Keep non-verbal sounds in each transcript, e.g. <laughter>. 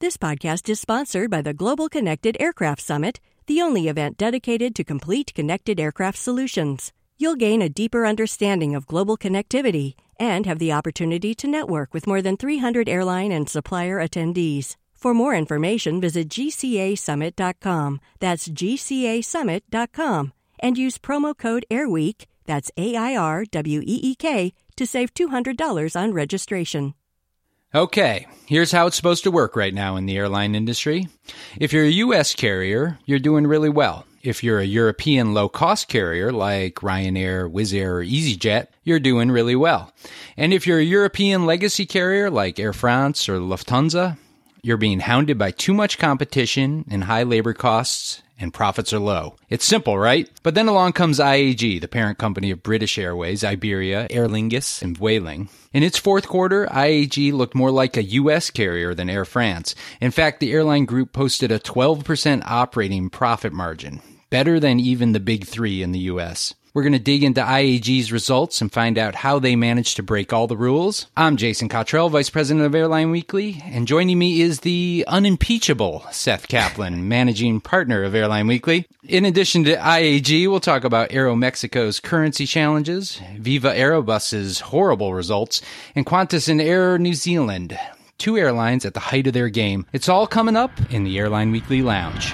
This podcast is sponsored by the Global Connected Aircraft Summit, the only event dedicated to complete connected aircraft solutions. You'll gain a deeper understanding of global connectivity and have the opportunity to network with more than 300 airline and supplier attendees. For more information, visit gcasummit.com. That's gcasummit.com. And use promo code AIRWEEK, that's A I R W E E K, to save $200 on registration. Okay, here's how it's supposed to work right now in the airline industry. If you're a U.S. carrier, you're doing really well. If you're a European low cost carrier like Ryanair, Wizz Air, or EasyJet, you're doing really well. And if you're a European legacy carrier like Air France or Lufthansa, you're being hounded by too much competition and high labor costs and profits are low. It's simple, right? But then along comes IAG, the parent company of British Airways, Iberia, Aer Lingus, and Vueling. In its fourth quarter, IAG looked more like a U.S. carrier than Air France. In fact, the airline group posted a 12% operating profit margin, better than even the big three in the U.S. We're going to dig into IAG's results and find out how they managed to break all the rules. I'm Jason Cottrell, Vice President of Airline Weekly, and joining me is the unimpeachable Seth Kaplan, <laughs> Managing Partner of Airline Weekly. In addition to IAG, we'll talk about Aeromexico's currency challenges, Viva Aerobus's horrible results, and Qantas and Air New Zealand, two airlines at the height of their game. It's all coming up in the Airline Weekly Lounge.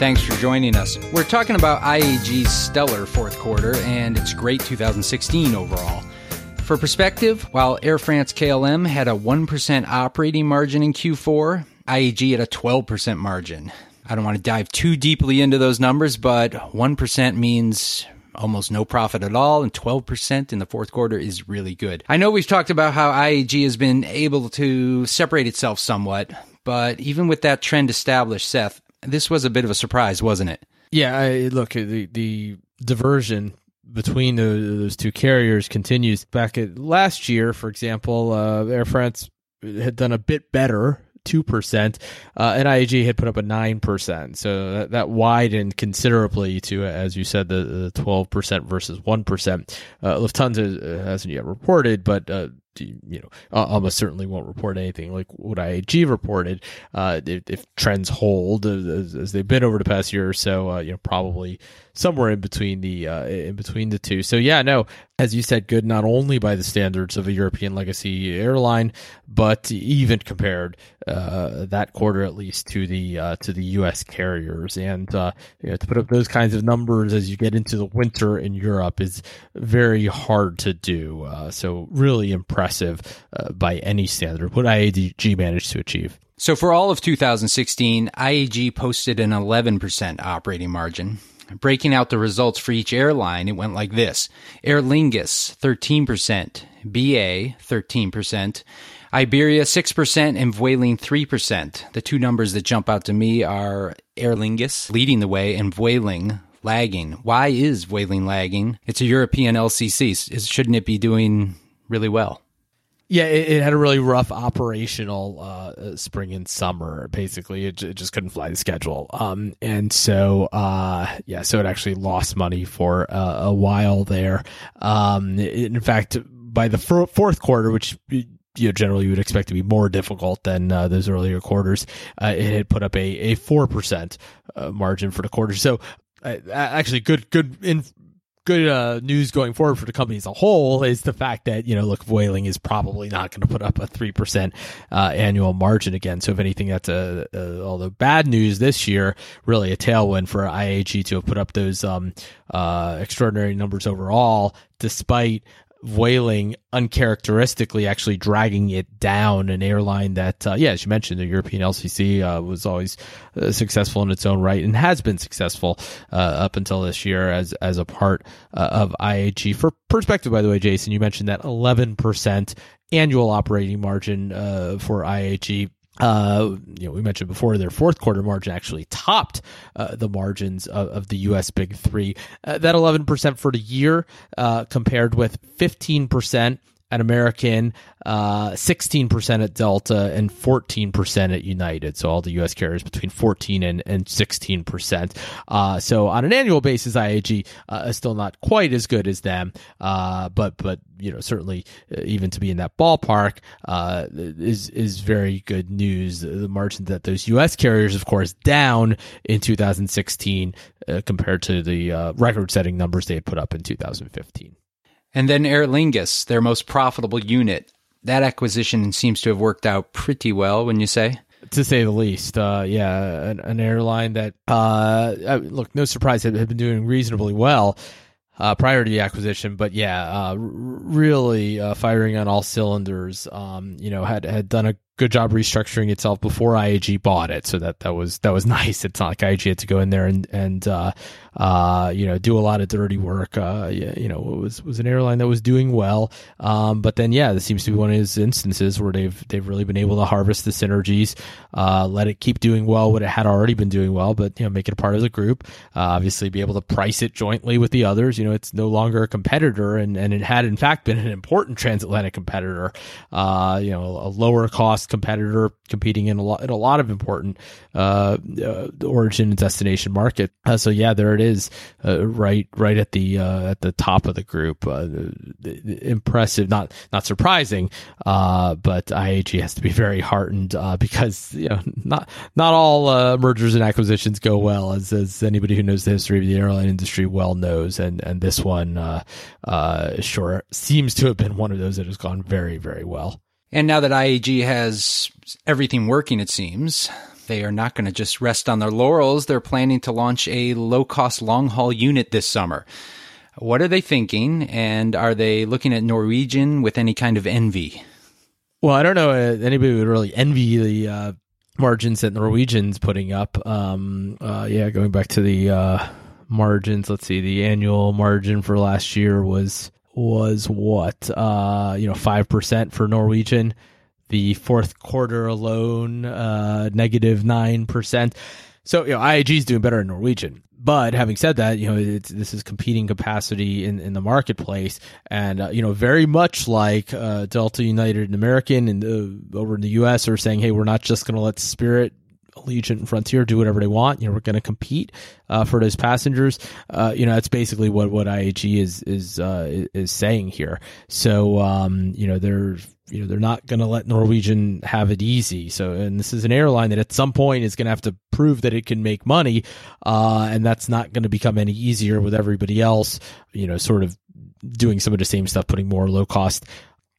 Thanks for joining us. We're talking about IAG's stellar fourth quarter and its great 2016 overall. For perspective, while Air France KLM had a 1% operating margin in Q4, IAG had a 12% margin. I don't want to dive too deeply into those numbers, but 1% means almost no profit at all, and 12% in the fourth quarter is really good. I know we've talked about how IAG has been able to separate itself somewhat, but even with that trend established, Seth, this was a bit of a surprise, wasn't it? Yeah, I, look, the the diversion between the, those two carriers continues. Back at last year, for example, uh, Air France had done a bit better. Two percent, uh, and IAG had put up a nine percent, so that, that, widened considerably to, as you said, the twelve percent versus one percent. Uh, Lufthansa hasn't yet reported, but uh, you know, almost certainly won't report anything like what IAG reported. Uh, if, if, trends hold as, as, they've been over the past year or so, uh, you know, probably somewhere in between the uh, in between the two. So yeah, no, as you said, good not only by the standards of a European legacy airline, but even compared uh, that quarter at least to the uh, to the U.S. carriers. And uh, you know, to put up those kinds of numbers as you get into the winter in Europe is very hard to do. Uh, so really impressive uh, by any standard. What IAG managed to achieve. So for all of 2016, IAG posted an 11% operating margin. Breaking out the results for each airline, it went like this Aer Lingus, 13%, BA, 13%, Iberia, 6%, and Vueling, 3%. The two numbers that jump out to me are Aer Lingus leading the way and Vueling lagging. Why is Vueling lagging? It's a European LCC. Shouldn't it be doing really well? Yeah, it, it, had a really rough operational uh, spring and summer. Basically, it, it, just couldn't fly the schedule, um, and so uh, yeah, so it actually lost money for uh, a while there. Um, in fact, by the fourth quarter, which you know, generally you would expect to be more difficult than uh, those earlier quarters. Uh, it had put up a a four percent uh, margin for the quarter. So uh, actually, good good in, good uh, news going forward for the company as a whole is the fact that you know look Vueling is probably not going to put up a three percent uh, annual margin again. So if anything, that's a, a, bad news this year, really a tailwind for IAG to have put up those um, uh, extraordinary numbers overall, despite Vueling uncharacteristically actually dragging it down an airline that, uh, yeah, as you mentioned, the European LCC uh, was always uh, successful in its own right and has been successful uh, up until this year as as a part uh, of IAG. For perspective, by the way, Jason, you mentioned that 11% annual operating margin uh, for IAG uh, you know, we mentioned before their fourth quarter margin actually topped uh, the margins of, of, the U.S. Big Three. Uh, that 11% for the year, uh, compared with 15% at American, uh, 16% at Delta, and 14% at United. So all the U.S. carriers between 14 and, and 16%. Uh, so on an annual basis, IAG uh, is still not quite as good as them, uh, but but you know certainly uh, even to be in that ballpark uh, is is very good news. The margin that those U.S. carriers, of course, down in 2016 compared to the record-setting numbers they had put up in 2015. And then Aer Lingus, their most profitable unit. That acquisition seems to have worked out pretty well, wouldn't you say? To say the least, uh, yeah, an, an, airline that, uh, uh look, no surprise, had, had been doing reasonably well uh, prior to the acquisition, but yeah, uh, really uh, firing on all cylinders. Um, you know, had had done a good job restructuring itself before IAG bought it, so that that was that was <laughs> nice. It's not like IAG had to go in there and and uh, uh, you know do a lot of dirty work. Uh, you know, it was was an airline that was doing well, um, but then yeah, this seems to be one of those instances where they've they've really been able to harvest the synergies, uh, let it keep doing well what it had already been doing well, but you know make it a part of the group. Uh, obviously, be able to price it jointly with the others. You know, it's no longer a competitor, and and it had in fact been an important transatlantic competitor. Uh, you know, a lower cost competitor competing in a lot in a lot of important uh, uh, origin and destination market. Uh, so yeah, there it is, uh, right right at the uh, at the top of the group. Uh, impressive, not not surprising, but IAG has to be <laughs> very heartened because you know not not all mergers and acquisitions go well, as as anybody who knows the history of the airline industry well knows, and and this one sure seems to have been one of those that has gone very very well. And now that IAG has everything working, it seems, they are not going to just rest on their laurels. They're planning to launch a low cost long haul unit this summer. What are they thinking? And are they looking at Norwegian with any kind of envy? Well, I don't know. Uh, anybody would really envy the uh, margins that Norwegian's putting up. Um, uh, yeah, going back to the uh, margins, let's see. The annual margin for last year was was what uh you know 5% for Norwegian. The fourth quarter alone uh 9% so you know IAG is doing better in Norwegian. But having said that you know this is competing capacity in, in the marketplace. And uh, you know very much like uh, Delta United and American and uh, over in the US are saying hey we're not just going to let Spirit Allegiant and Frontier do whatever they want. You know, we're going to compete uh, for those passengers. Uh, you know, that's basically what what IAG is is uh, is saying here. So, um, you know, they're you know they're not going to let Norwegian have it easy. So, and this is an airline that at some point is going to have to prove that it can make money, uh, and that's not going to become any easier with everybody else. You know, sort of doing some of the same stuff, putting more low cost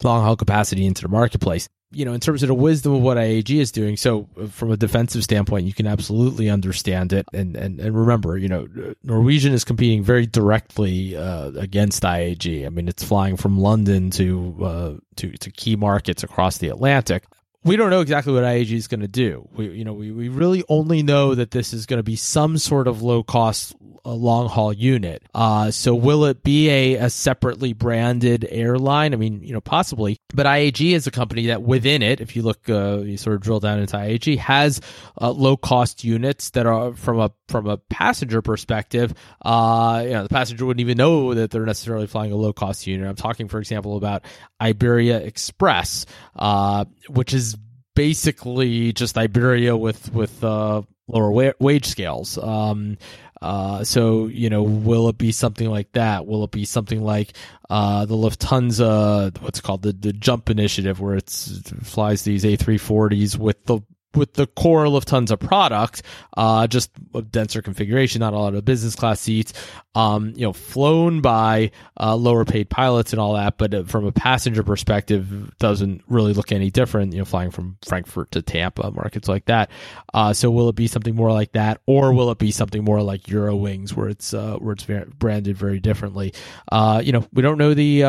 long haul capacity into the marketplace you know, in terms of the wisdom of what IAG is doing. So, uh, from a defensive standpoint, you can absolutely understand it. And and, and remember, you know, Norwegian is competing very directly uh, against IAG. I mean, it's flying from London to uh, to to key markets across the Atlantic. We don't know exactly what IAG is going to do. We, you know, we, we really only know that this is going to be some sort of low cost a long haul unit. Uh, so will it be a, a separately branded airline? I mean, you know, possibly. But IAG is a company that within it, if you look, uh, you sort of drill down into IAG, has uh, low cost units that are from a from a passenger perspective. Uh, you know, the passenger wouldn't even know that they're necessarily flying a low cost unit. I'm talking, for example, about Iberia Express, uh, which is basically just Iberia with with uh, lower wa- wage scales. Um, uh, so you know, will it be something like that? Will it be something like uh, the Lufthansa, what's called the the Jump Initiative, where it flies these A340s with the with the core Lufthansa product, uh, just a denser configuration, not a lot of business class seats, um, you know, flown by uh, lower paid pilots and all that, but uh, from a passenger perspective, doesn't really look any different. You know, flying from Frankfurt to Tampa, markets like that. Uh, so will it be something more like that, or will it be something more like Eurowings, where it's uh, where it's branded very differently? Uh, you know, we don't know the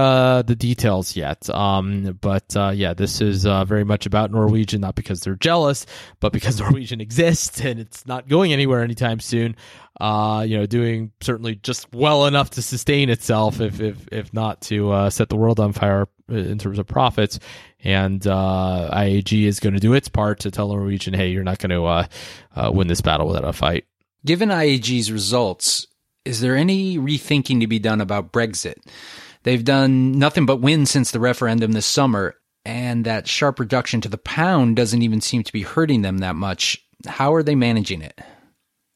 the details yet. Um, but yeah, this is very much about Norwegian, not because they're jealous but because <laughs> Norwegian exists and it's not going anywhere anytime soon, uh, you know, doing certainly just well enough to sustain itself, if if if not to uh, set the world on fire in terms of profits. And uh, IAG is going to do its part to tell Norwegian, hey, you're not going to uh, uh, win this battle without a fight. Given IAG's results, is there any rethinking to be done about Brexit? They've done nothing but win since the referendum this summer, and that sharp reduction to the pound doesn't even seem to be hurting them that much. How are they managing it?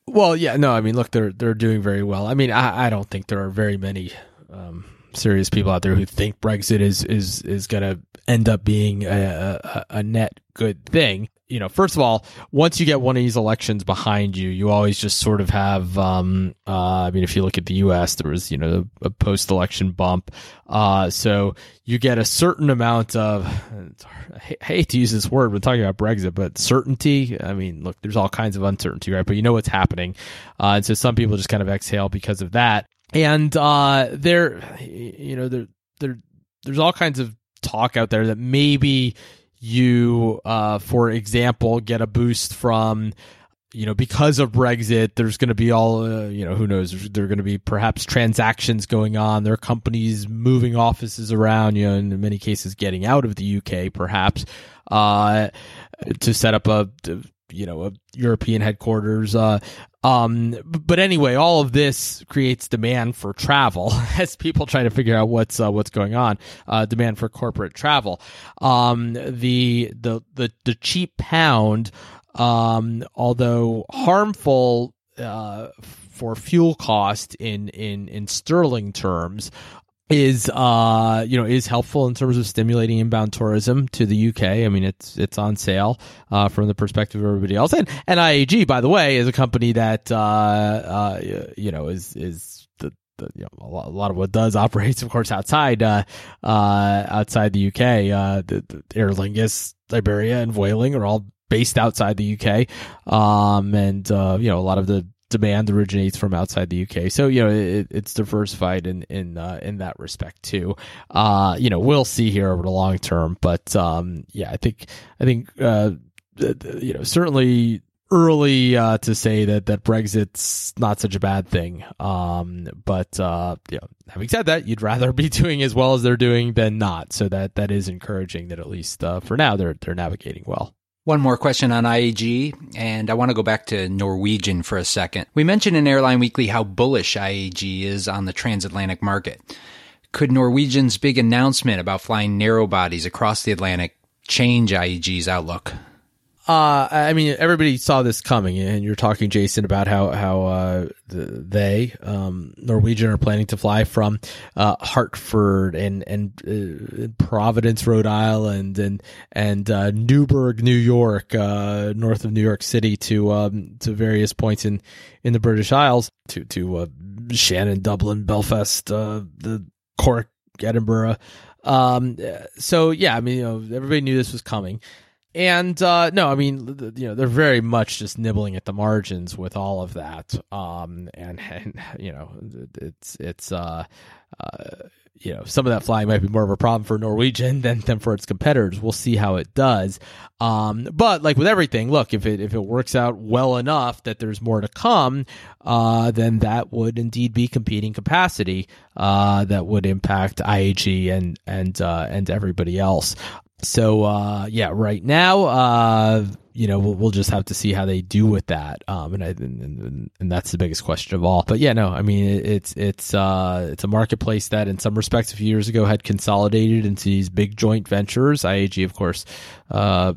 Well, yeah, no, I mean, look, they're they're doing very well. I mean, I, I don't think there are very many um, serious people out there who think Brexit is is is going to end up being a, a, a net good thing you know, first of all, once you get one of these elections behind you, you always just sort of have. Um, uh, I mean, if you look at the U.S., there was you know a post-election bump, uh, so you get a certain amount of. I hate to use this word when talking about Brexit, but certainty. I mean, look, there's all kinds of uncertainty, right? But you know what's happening, uh, and so some people just kind of exhale because of that. And uh, there, you know, there, there, there's all kinds of talk out there that maybe you, uh, for example, get a boost from, you know, because of Brexit, there's going to be all, uh, you know, who knows, there are going to be perhaps transactions going on. There are companies moving offices around, you know, in many cases getting out of the UK, perhaps, uh, to set up a, you know, a European headquarters. Uh, um, but anyway, all of this creates demand for travel <laughs> as people try to figure out what's uh, what's going on. Uh, demand for corporate travel. Um, the the the the cheap pound, um, although harmful. Uh, for fuel cost in in in sterling terms is uh you know is helpful in terms of stimulating inbound tourism to the UK. I mean it's it's on sale uh, from the perspective of everybody else. And and IAG by the way is a company that uh, uh you know is is the, the you know, a, lot, a lot, of what does operates of course outside uh uh outside the UK. Uh the, the Aer Lingus, Iberia and Vueling are all based outside the UK. Um and uh you know a lot of the demand originates from outside the UK. So you know it, it's diversified in in uh, in that respect too. Uh, you know we'll see here over the long term, but um, yeah, I think I think uh, you know certainly early uh, to say that that Brexit's not such a bad thing. Um, but uh, you know, having said that, you'd rather be <laughs> doing as well as they're doing than not. So that that is encouraging that at least uh, for now they're they're navigating well. One more question on IAG, and I want to go back to Norwegian for a second. We mentioned in Airline Weekly how bullish IAG is on the transatlantic market. Could Norwegian's big announcement about flying narrow bodies across the Atlantic change IAG's outlook? Uh, I mean, everybody saw this coming, and you're talking, Jason, about how how uh, they um, Norwegian are planning to fly from uh, Hartford and and uh, Providence, Rhode Island, and and uh, Newburgh, New York, uh, north of New York City, to um, to various points in in the British Isles, to to Shannon, Dublin, Belfast, the Cork, Edinburgh. Um, so yeah, I mean, you know, everybody knew this was coming. And uh, no, I mean, you know, they're very much just nibbling at the margins with all of that. Um, and, and you know, it's it's uh, uh, you know, some of that flying might be more of a problem for Norwegian <laughs> than than for its competitors. We'll see how it does. Um, but like with everything, look, if it if it works out well enough that there's more to come, uh, then that would indeed be competing capacity uh, that would impact IAG and and uh, and everybody else. So uh, yeah, right now, uh, you know, we'll, we'll, just have to see how they do with that, um, and, I, and, and that's the biggest question of all. But yeah, no, I mean, it's it's uh, it's a marketplace that, in some respects, a few years ago had consolidated into these big joint ventures. IAG, of course, uh,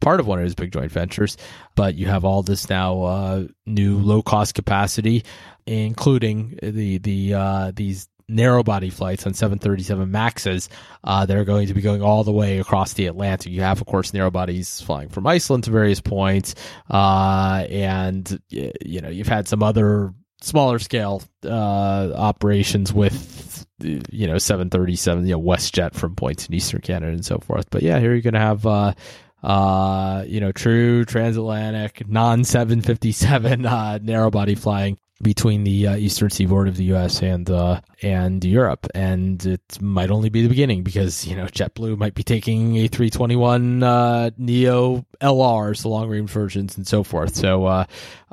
part of one of his big joint ventures, but you have all this now uh, new low cost capacity, including the the uh, these narrow body flights on 737 Maxes uh, that are going to be going all the way across the Atlantic. You have, of course, narrow bodies flying from Iceland to various points, uh, and you know you've had some other smaller scale uh, operations with you know 737, you know WestJet from points in Eastern Canada and so forth. But yeah, here you're going to have uh, uh, you know, true transatlantic, non 757 uh, narrow body flying between the uh, eastern seaboard of the U.S. and uh, and Europe, and it might only be the beginning because you know JetBlue might be taking a 321 uh, Neo LRs, the long range versions, and so forth. So, uh,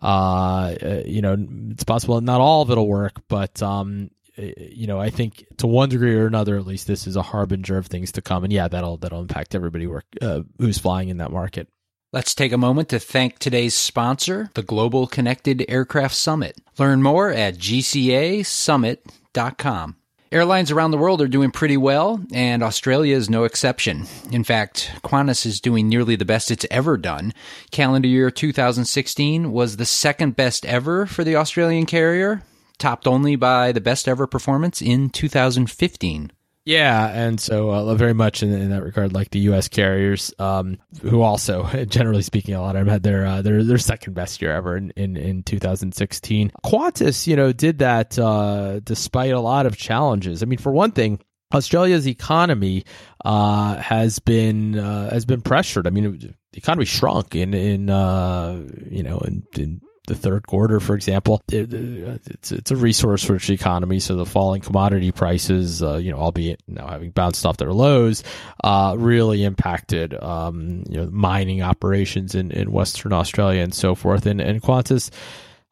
uh, you know, it's possible not all of it'll work, but um, you know, I think to one degree or another, at least this is a harbinger of things to come, and yeah, that'll that'll impact everybody work, uh, who's flying in that market. Let's take a moment to thank today's sponsor, the Global Connected Aircraft Summit. Learn more at gcasummit.com. Airlines around the world are doing pretty well, and Australia is no exception. In fact, Qantas is doing nearly the best it's ever done. Calendar year 2016 was the second best ever for the Australian carrier, topped only by the best ever performance in 2015. Yeah, and so uh, very much in, in, that regard, like the U.S. carriers, um, who also, <laughs> generally speaking, a lot of them had their uh, their their second best year ever in, in, in 2016. Qantas, you know, did that uh, despite a lot of challenges. I mean, for one thing, Australia's economy uh, has been uh, has been pressured. I mean, the economy shrunk in in uh, you know in, in the third quarter, for example, it, it's it's a resource rich economy. So the falling commodity prices, uh, you know, albeit now having bounced off their lows, uh, really impacted um, you know mining operations in, in Western Australia and so forth. And and Qantas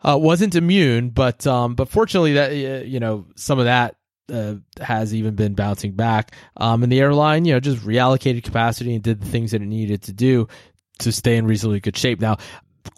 uh, wasn't immune, but um, but fortunately that you know some of that uh, has even been bouncing back. Um, and the airline, you know, just reallocated capacity and did the things that it needed to do to stay in reasonably good shape. Now,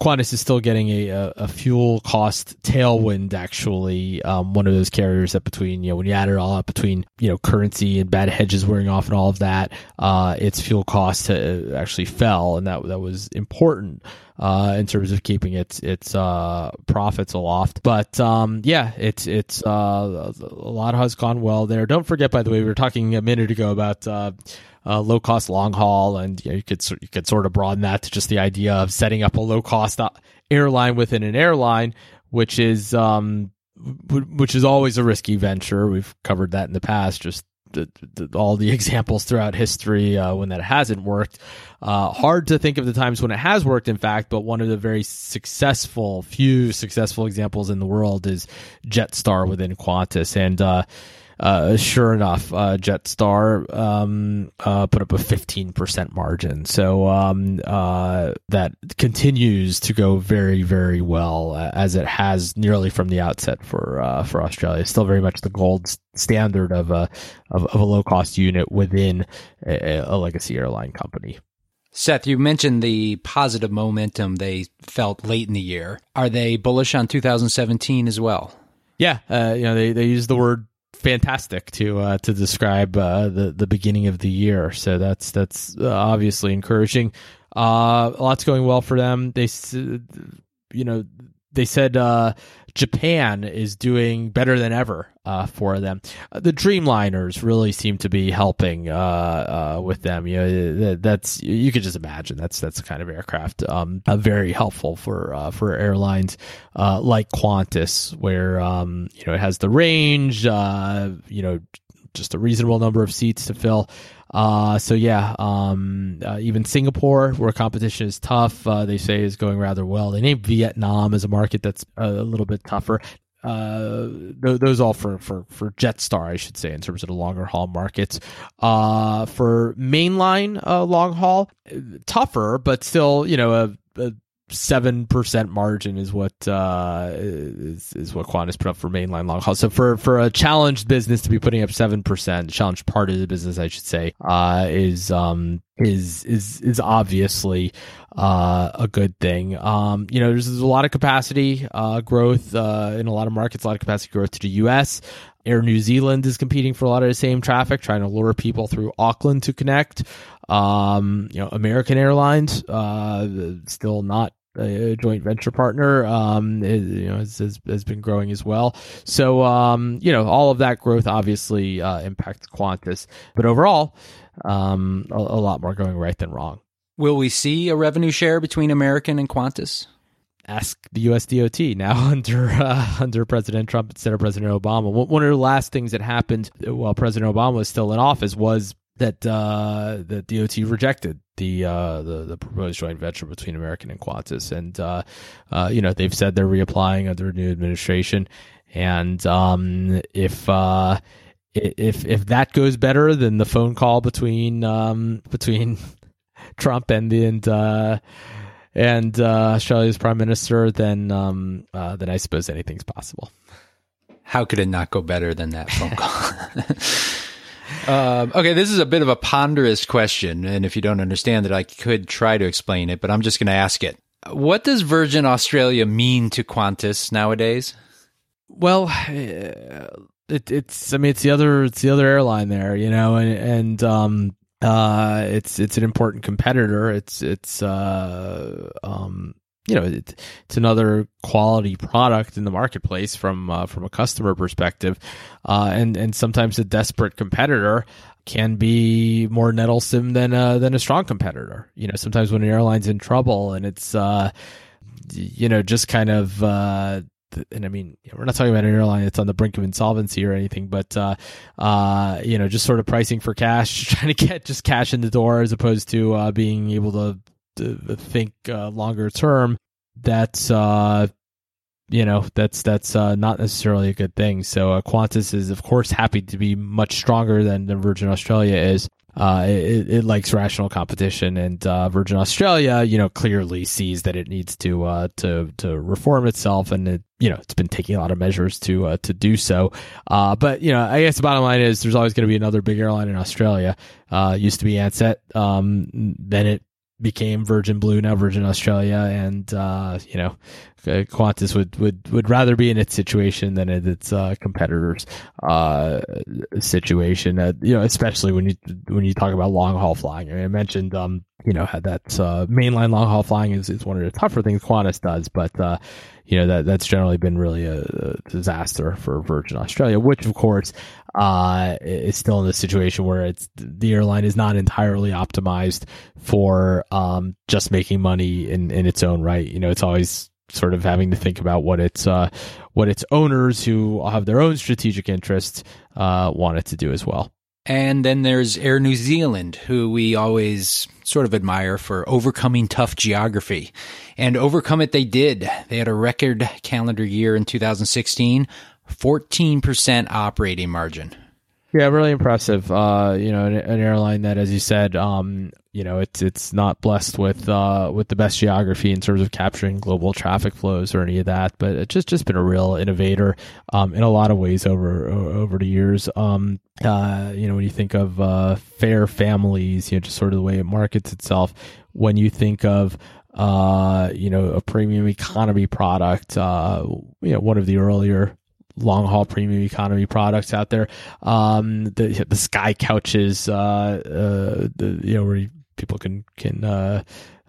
Qantas is still getting a, a, fuel cost tailwind. Actually, um, one of those carriers that between you know when you add it all up between you know currency and bad hedges wearing off and all of that, uh, its fuel cost uh, actually fell, and that that was important uh, in terms of keeping its its uh, profits aloft. But um, yeah, it's it's uh, a lot has gone well there. Don't forget, by the way, we were talking a minute ago about uh, low cost long haul, and you, know, you, could you could sort of broaden that to just the idea of setting up a low cost uh, airline within an airline, which is um, which is always a risky venture. We've covered that in the past. Just the, the, all the <laughs> examples throughout history uh, when that hasn't worked. Uh, hard to think of the times when it has worked, in fact, but one of the very successful, few successful examples in the world is Jetstar within Qantas. And, uh, uh, sure enough, uh, Jetstar um, uh, put up a 15% margin. So um, uh, that continues to go very, very well, uh, as it has nearly from the outset for uh, for Australia. Still very much the gold standard of a of, of a low cost unit within a, a legacy airline company. Seth, you mentioned the positive momentum they felt late in the year. Are they bullish on 2017 as well? Yeah, uh, you know they they use the word fantastic to uh, to describe uh, the the beginning of the year. So that's that's uh, obviously encouraging. Uh, lots going well for them. They, you know, they said uh, Japan is doing better than ever uh, for them. Uh, the Dreamliners really seem to be helping uh, uh with them. You know, that's you could just imagine that's that's the kind of aircraft um, uh, very helpful for for airlines like Qantas, where um, you know it has the range, you know, just a reasonable number of seats to fill. Uh, so yeah, um, uh, even Singapore, where competition is tough, uh, they say is going rather well. They named Vietnam as a market that's a little bit tougher. Uh, th- those all for, for, for Jetstar, I should say, in terms of the longer haul markets. Uh, for mainline, uh, long haul, tougher, but still, you know, a, a seven percent margin is what uh, is, is what Qantas put up for mainline long haul. So for for a challenged business to be putting up seven percent, challenged part of the business, I should say, uh, is um is is is obviously uh, a good thing. Um, you know, there's, there's a lot of capacity uh, growth uh, in a lot of markets, a lot of capacity growth to the U.S. Air New Zealand is competing for a lot of the same traffic, trying to lure people through Auckland to connect. Um, you know, American Airlines, uh, still not a joint venture partner, um, you know, has, has, has, been growing as well. So, um, you know, all of that growth obviously uh, impacts Qantas, but overall, um, a, a, lot more going right than wrong. Will we see a revenue share between American and Qantas? Ask the U.S. DOT now <laughs> under uh, under President Trump instead of President Obama. One of the last things that happened while President Obama was still in office was that uh, that DOT rejected the uh, the the proposed joint venture between American and Qantas, and uh, uh, you know they've said they're reapplying under a new administration, and um, if uh, if if that goes better than the phone call between um, between <laughs> Trump and and uh, and uh, Australia's prime minister, then um, uh, then I suppose anything's possible. How could it not go better than that phone call? <laughs> <laughs> Um, okay, this is a bit of a ponderous question, and if you don't understand it, I could try to explain it, but I'm just going to ask it. What does Virgin Australia mean to Qantas nowadays? Well, it, it's I mean it's the other it's the other airline there, you know, and and um uh it's it's an important competitor. It's it's uh um you know it, it's another quality product in the marketplace from uh, from a customer perspective, uh, and and sometimes a desperate competitor can be more nettlesome than a, than a strong competitor. You know, sometimes when an airline's in trouble and it's uh, you know just kind of uh, and I mean, we're not talking about an airline that's on the brink of insolvency or anything, but uh, uh, you know, just sort of pricing for cash, <laughs> trying to get just cash in the door as opposed to uh, being able to think uh, longer term, that's uh, you know that's that's uh, not necessarily a good thing. So uh, Qantas is of course happy to be much stronger than, than Virgin Australia is. Uh, it, it, likes rational competition, and uh, Virgin Australia, you know, clearly sees that it needs to uh, to to reform itself, and it, you know, it's been taking a lot of measures to uh, to do so. Uh, but you know, I guess the bottom line is there's always going to be another big airline in Australia. Uh, used to be Ansett, um, then it became Virgin Blue, now Virgin Australia, and uh, you know, uh, Qantas would, would, would rather be in its situation than in its uh, competitors' uh, situation. Uh, you know, especially when you when you talk about long haul flying. I, mean, I mentioned, um, you know, had that uh, mainline long haul flying is, is one of the tougher things Qantas does, but uh, you know that that's generally been really a, a disaster for Virgin Australia, which of course uh, is still in the situation where it's the airline is not entirely optimized for um, just making money in in its own right. You know, it's always sort of having to think about what its uh, what its owners who have their own strategic interests uh, want it to do as well. And then there's Air New Zealand, who we always sort of admire for overcoming tough geography. And overcome it they did. They had a record calendar year in 2016, 14% operating margin. Yeah, really impressive. Uh, you know, an, an, airline that, as you said, um, you know, it's it's not blessed with uh, with the best geography in terms of capturing global traffic flows or any of that, but it's just just been a real innovator um, in a lot of ways over over the years. Um, uh, you know, when you think of uh, fare families, you know, just sort of the way it markets itself. When you think of uh, you know, a premium economy product, uh, you know, one of the earlier long haul premium economy products out there. Um, the the sky couches, uh, uh, the you know where people can can uh,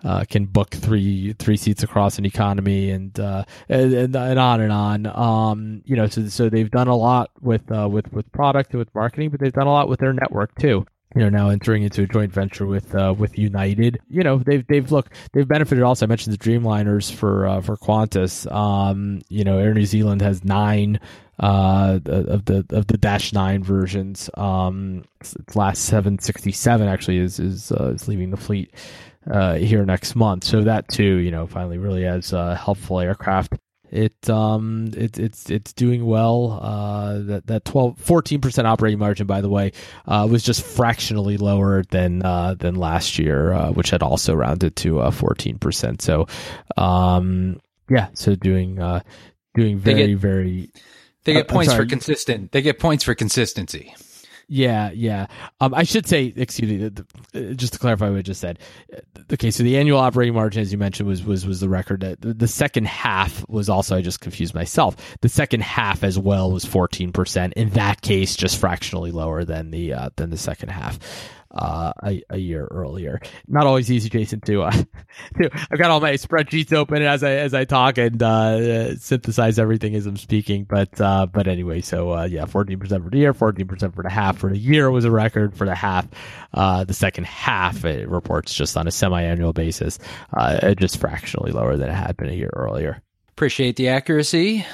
uh, can book three three seats across an economy and uh, and, and, on and on. Um, you know, so so they've done a lot with uh, with with product and with marketing, but they've done a lot with their network too you know now entering into a joint venture with uh, with United. You know they've they've look they've benefited also. I mentioned the Dreamliners for uh, for Qantas. Um, you know Air New Zealand has nine uh, of the of the Dash Nine versions. Um, its last seven sixty seven actually is is uh, is leaving the fleet uh, here next month. So that too, you know, finally really has uh, helpful aircraft it um it, it's it's doing well. Uh, that that 12 14 percent operating margin, by the way, uh, was just fractionally lower than uh, than last year, uh, which had also rounded to uh, fourteen percent. So, um, yeah, so doing uh, doing very get, very. They get points for consistent. They get points for consistency. Yeah, yeah. Um, I should say, excuse me, the, the, just to clarify what I just said. Okay, so the annual operating margin, as you mentioned, was was was the record. The, the second half was also. I just confused myself. The second half as well was fourteen percent. In that case, just fractionally lower than the uh, than the second half uh, a, a year earlier. Not always easy, Jason. To, uh, <laughs> to I've got all my spreadsheets open as I as I talk and uh, synthesize everything as I'm speaking. But uh, but anyway, so uh, yeah, 14 percent for the year, 14 percent for the half. For the year was a record. For the half, uh, the second half it reports just on a semi-annual basis, uh, just fractionally lower than it had been a year earlier. Appreciate the accuracy.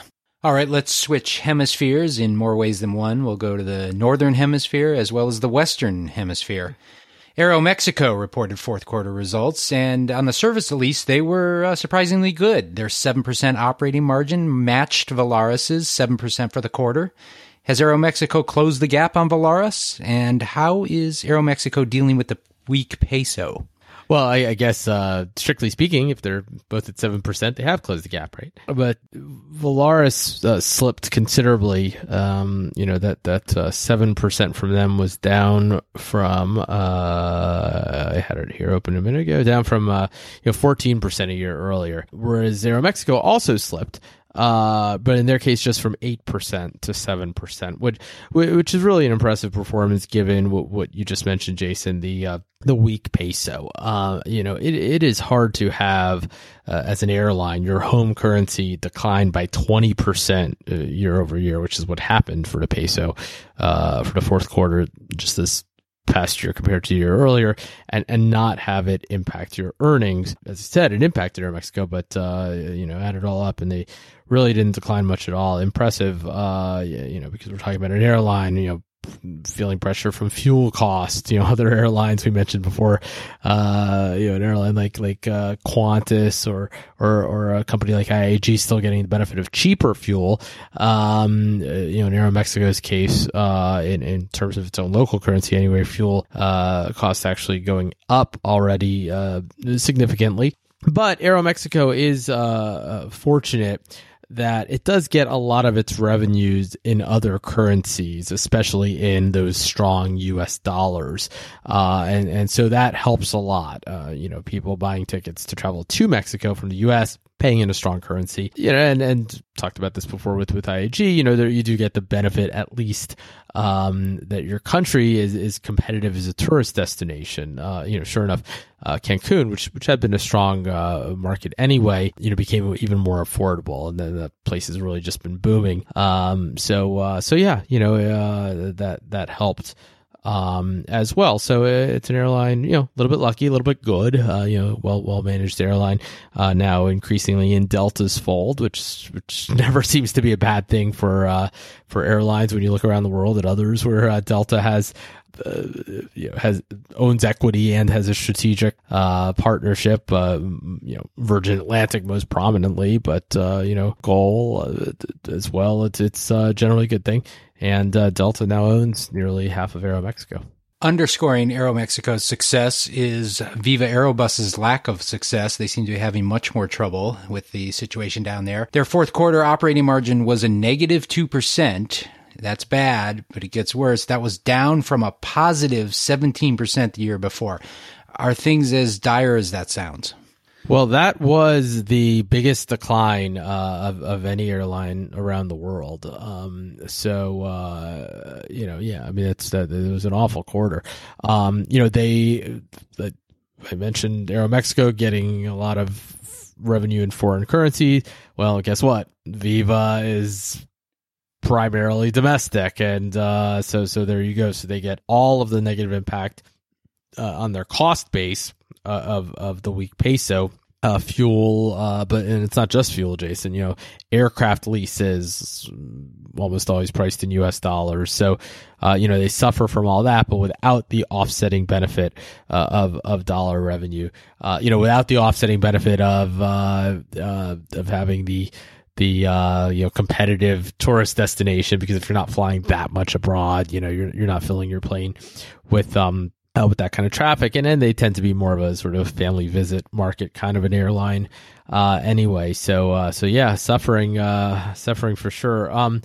All right, let's switch hemispheres in more ways than one. We'll go to the northern hemisphere as well as the western hemisphere. Aeromexico reported fourth quarter results, and on the surface at least, they were uh, surprisingly good. Their 7% operating margin matched Volaris's 7% for the quarter. Has Aeromexico closed the gap on Volaris? And how is Aeromexico dealing with the weak peso? Well, I, I guess uh, strictly speaking, if they're both at seven percent, they have closed the gap, right? But Volaris uh, slipped considerably. Um, you know that that uh, seven percent from them was down from uh, I had it here open a minute ago, down from uh, you know fourteen percent a year earlier. Whereas Aeromexico also slipped uh, but in their case, just from eight percent to seven percent, which which is really an impressive performance given what, what you just mentioned, Jason. The uh, the weak peso. Uh, you know, it it is hard to have uh, as an airline your home currency decline by twenty percent uh, year over year, which is what happened for the peso uh, for the fourth quarter. Just this past year compared to year earlier and, and not have it impact your earnings. As I said, it impacted Aeromexico, but, uh, you know, add it all up and they really didn't decline much at all. Impressive, uh, you know, because we're talking about an airline, you know, feeling pressure from fuel costs. You know, <laughs> other airlines we mentioned before, uh, you know, an airline like like uh, Qantas or or or a company like IAG still getting the benefit of cheaper fuel. Um, uh, you know, in Aeromexico's case, uh, in in terms of its own local currency, anyway, fuel uh, costs actually going up already uh, significantly. But Aeromexico is uh, uh fortunate that it does get a lot of its revenues in other currencies, especially in those strong U.S. dollars, uh, and and so that helps a lot. Uh, you know, people buying tickets to travel to Mexico from the U.S paying in a strong currency. You know, and and talked about this before with with IAG. You know, there you do get the benefit at least um, that your country is is competitive as a tourist destination. Uh, you know, sure enough, uh, Cancun, which which had been a strong uh, market anyway, you know, became even more affordable, and then the place has really just been booming. Um, so uh, so yeah, you know, uh, that that helped um, as well. So uh, it's an airline, you know, a little bit lucky, a little bit good, uh, you know, well well managed airline. Uh, now increasingly in Delta's fold, which which <laughs> never seems to be a bad thing for uh, for airlines when you look around the world at others where uh, Delta has. Uh, you know, has owns equity and has a strategic partnership. you know, Virgin Atlantic most prominently, but you know, GOL as well. It's it's generally a good thing and uh, Delta now owns nearly half of Aeromexico. Underscoring Aeromexico's success is Viva Aerobus's lack of success. They seem to be having much more trouble with the situation down there. Their fourth quarter operating margin was a negative 2%. That's bad, but it gets worse. That was down from a positive 17% the year before. Are things as dire as that sounds? Well, that was the biggest decline uh, of of any airline around the world. Um, so uh, you know, yeah, I mean, it's that it was an awful quarter. Um, you know, they, I mentioned Aeromexico getting a lot of revenue in foreign currency. Well, guess what? Viva is primarily domestic, and uh, so so there you go. So they get all of the negative impact uh, on their cost base uh, of of the weak peso. Uh, fuel, uh, but and it's not just fuel, Jason. You know, aircraft leases almost always priced in U.S. dollars, so uh, you know they suffer from all that, but without the offsetting benefit uh, of of dollar revenue. Uh, you know, without the offsetting benefit of uh, of having the the uh, you know competitive tourist destination because if you're not flying that much abroad, you know you're you're not filling your plane with um uh, with that kind of traffic. And then they tend to be more of a sort of family visit market kind of an airline uh, anyway. So uh, so yeah, suffering uh, suffering for sure. Um,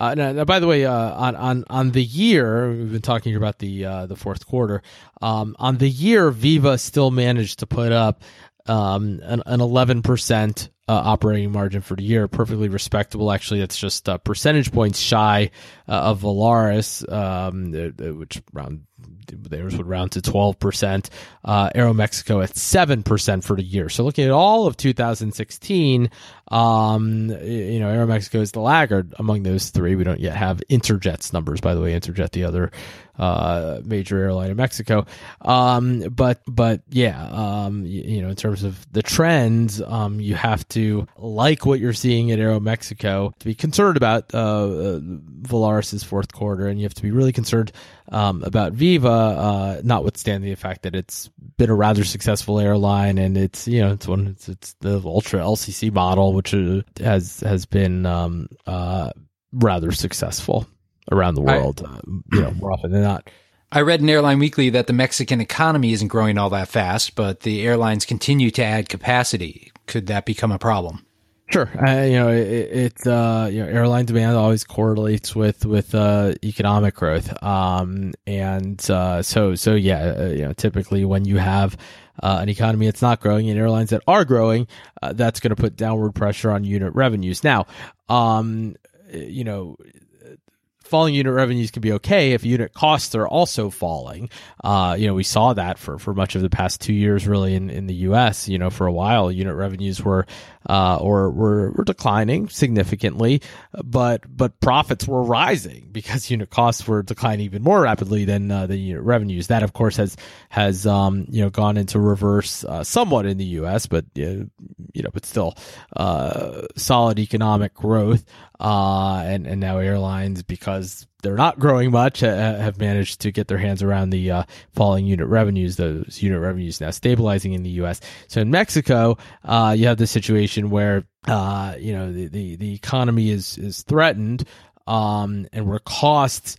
uh, now, now, by the way, uh, on on on the year, we've been talking about the uh, the fourth quarter. Um, on the year, Viva still managed to put up um, an, an 11% uh, operating margin for the year. Perfectly respectable. Actually, that's just uh, percentage points shy uh, of Volaris, um, which around theirs would round to 12%. Uh, Aeromexico at 7% for the year. So looking at all of 2016, um, you know, Aeromexico is the laggard among those three. We don't yet have Interjet's numbers, by the way. Interjet, the other uh, major airline in Mexico. Um, but but yeah, um, you, you, know, in terms of the trends, um, you have to like what you're seeing at Aeromexico to be concerned about uh, uh, Volaris's fourth quarter, and you have to be really concerned um, about Viva, uh, notwithstanding the fact that it's been a rather successful airline and it's you know it's one it's, it's the ultra LCC model, which uh, has has been um, uh, rather successful around the world, I, uh, you know, more often than not. I read in Airline Weekly that the Mexican economy isn't growing all that fast, but the airlines continue to add capacity. Could that become a problem? Sure, uh, you know it. it uh, you know, airline demand always correlates with with uh, economic growth, um, and uh, so so yeah, uh, you know, typically when you have uh, an economy that's not growing and airlines that are growing, that's going to put downward pressure on unit revenues. Now, um, you know, falling unit revenues can be okay if unit costs are also falling. Uh, you know, we saw that for, for much of the past two years, really in, in the U.S. You know, for a while, unit revenues were uh, or were, were declining significantly, but but profits were rising because <laughs> unit costs were declining even more rapidly than uh, the unit revenues. That, of course, has has um, you know gone into reverse uh, somewhat in the U.S., but you know, but still uh, solid economic growth. Uh, and and now airlines because they're not growing much uh, have managed to get their hands around the uh, falling unit revenues. Those unit revenues now stabilizing in the U.S. So in Mexico, uh, you have the situation where uh, you know the, the, the economy is is threatened, um, and where costs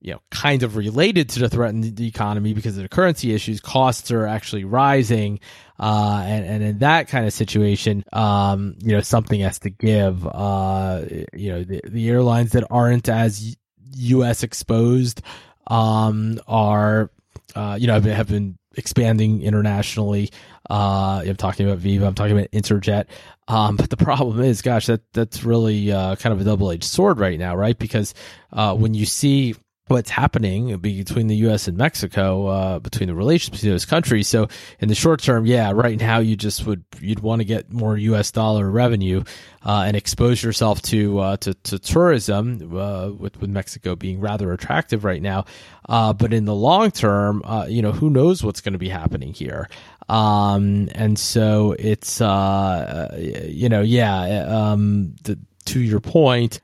you know kind of related to the threatened economy because of the currency issues, costs are actually rising. Uh, and, and in that kind of situation, um, you know, something has to give. Uh, you know, the, the airlines that aren't as U.S. exposed um, are, uh, you know, have been, have been expanding internationally. Uh, I'm talking about Viva. I'm talking about Interjet. Um, but the problem is, gosh, that that's really uh, kind of a double edged sword right now, right? Because uh, when you see what's happening between the U.S. and Mexico, uh, between the relations between those countries. So in the short term, yeah, right now you just would you'd want to get more U.S. dollar revenue uh, and expose yourself to uh, to, to tourism, uh, with with Mexico being rather attractive right now. Uh, but in the long term, uh, you know, who knows what's going to be happening here. Um, and so it's, you know, yeah, um, the, to your point,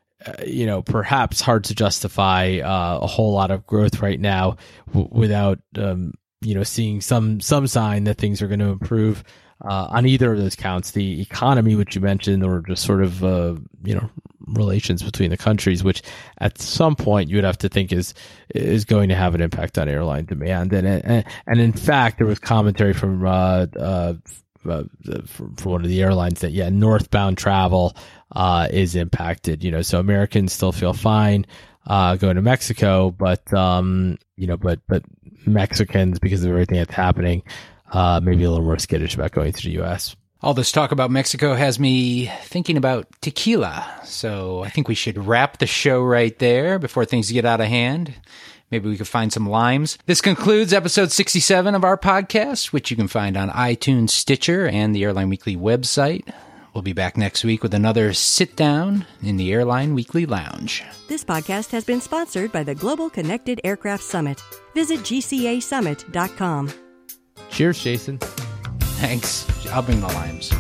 you know, perhaps hard to justify uh, a whole lot of growth right now w- without, um, you know, seeing some some sign that things are going to improve uh, on either of those counts. The economy, which you mentioned, or just sort of, uh, you know, relations between the countries, which at some point you would have to think is is going to have an impact on airline demand. And and, and in fact, there was commentary from uh, uh, uh, for, one of the airlines that yeah northbound travel uh, is impacted you know so americans still feel fine uh, going to mexico but um, you know but but mexicans because of everything that's happening uh, maybe a little more skittish about going to the us all this talk about Mexico has me thinking about tequila. So I think we should wrap the show right there before things get out of hand. Maybe we could find some limes. This concludes episode 67 of our podcast, which you can find on iTunes, Stitcher, and the Airline Weekly website. We'll be back next week with another sit down in the Airline Weekly Lounge. This podcast has been sponsored by the Global Connected Aircraft Summit. Visit GCASummit.com. Cheers, Jason. Thanks. I'll bring the limes.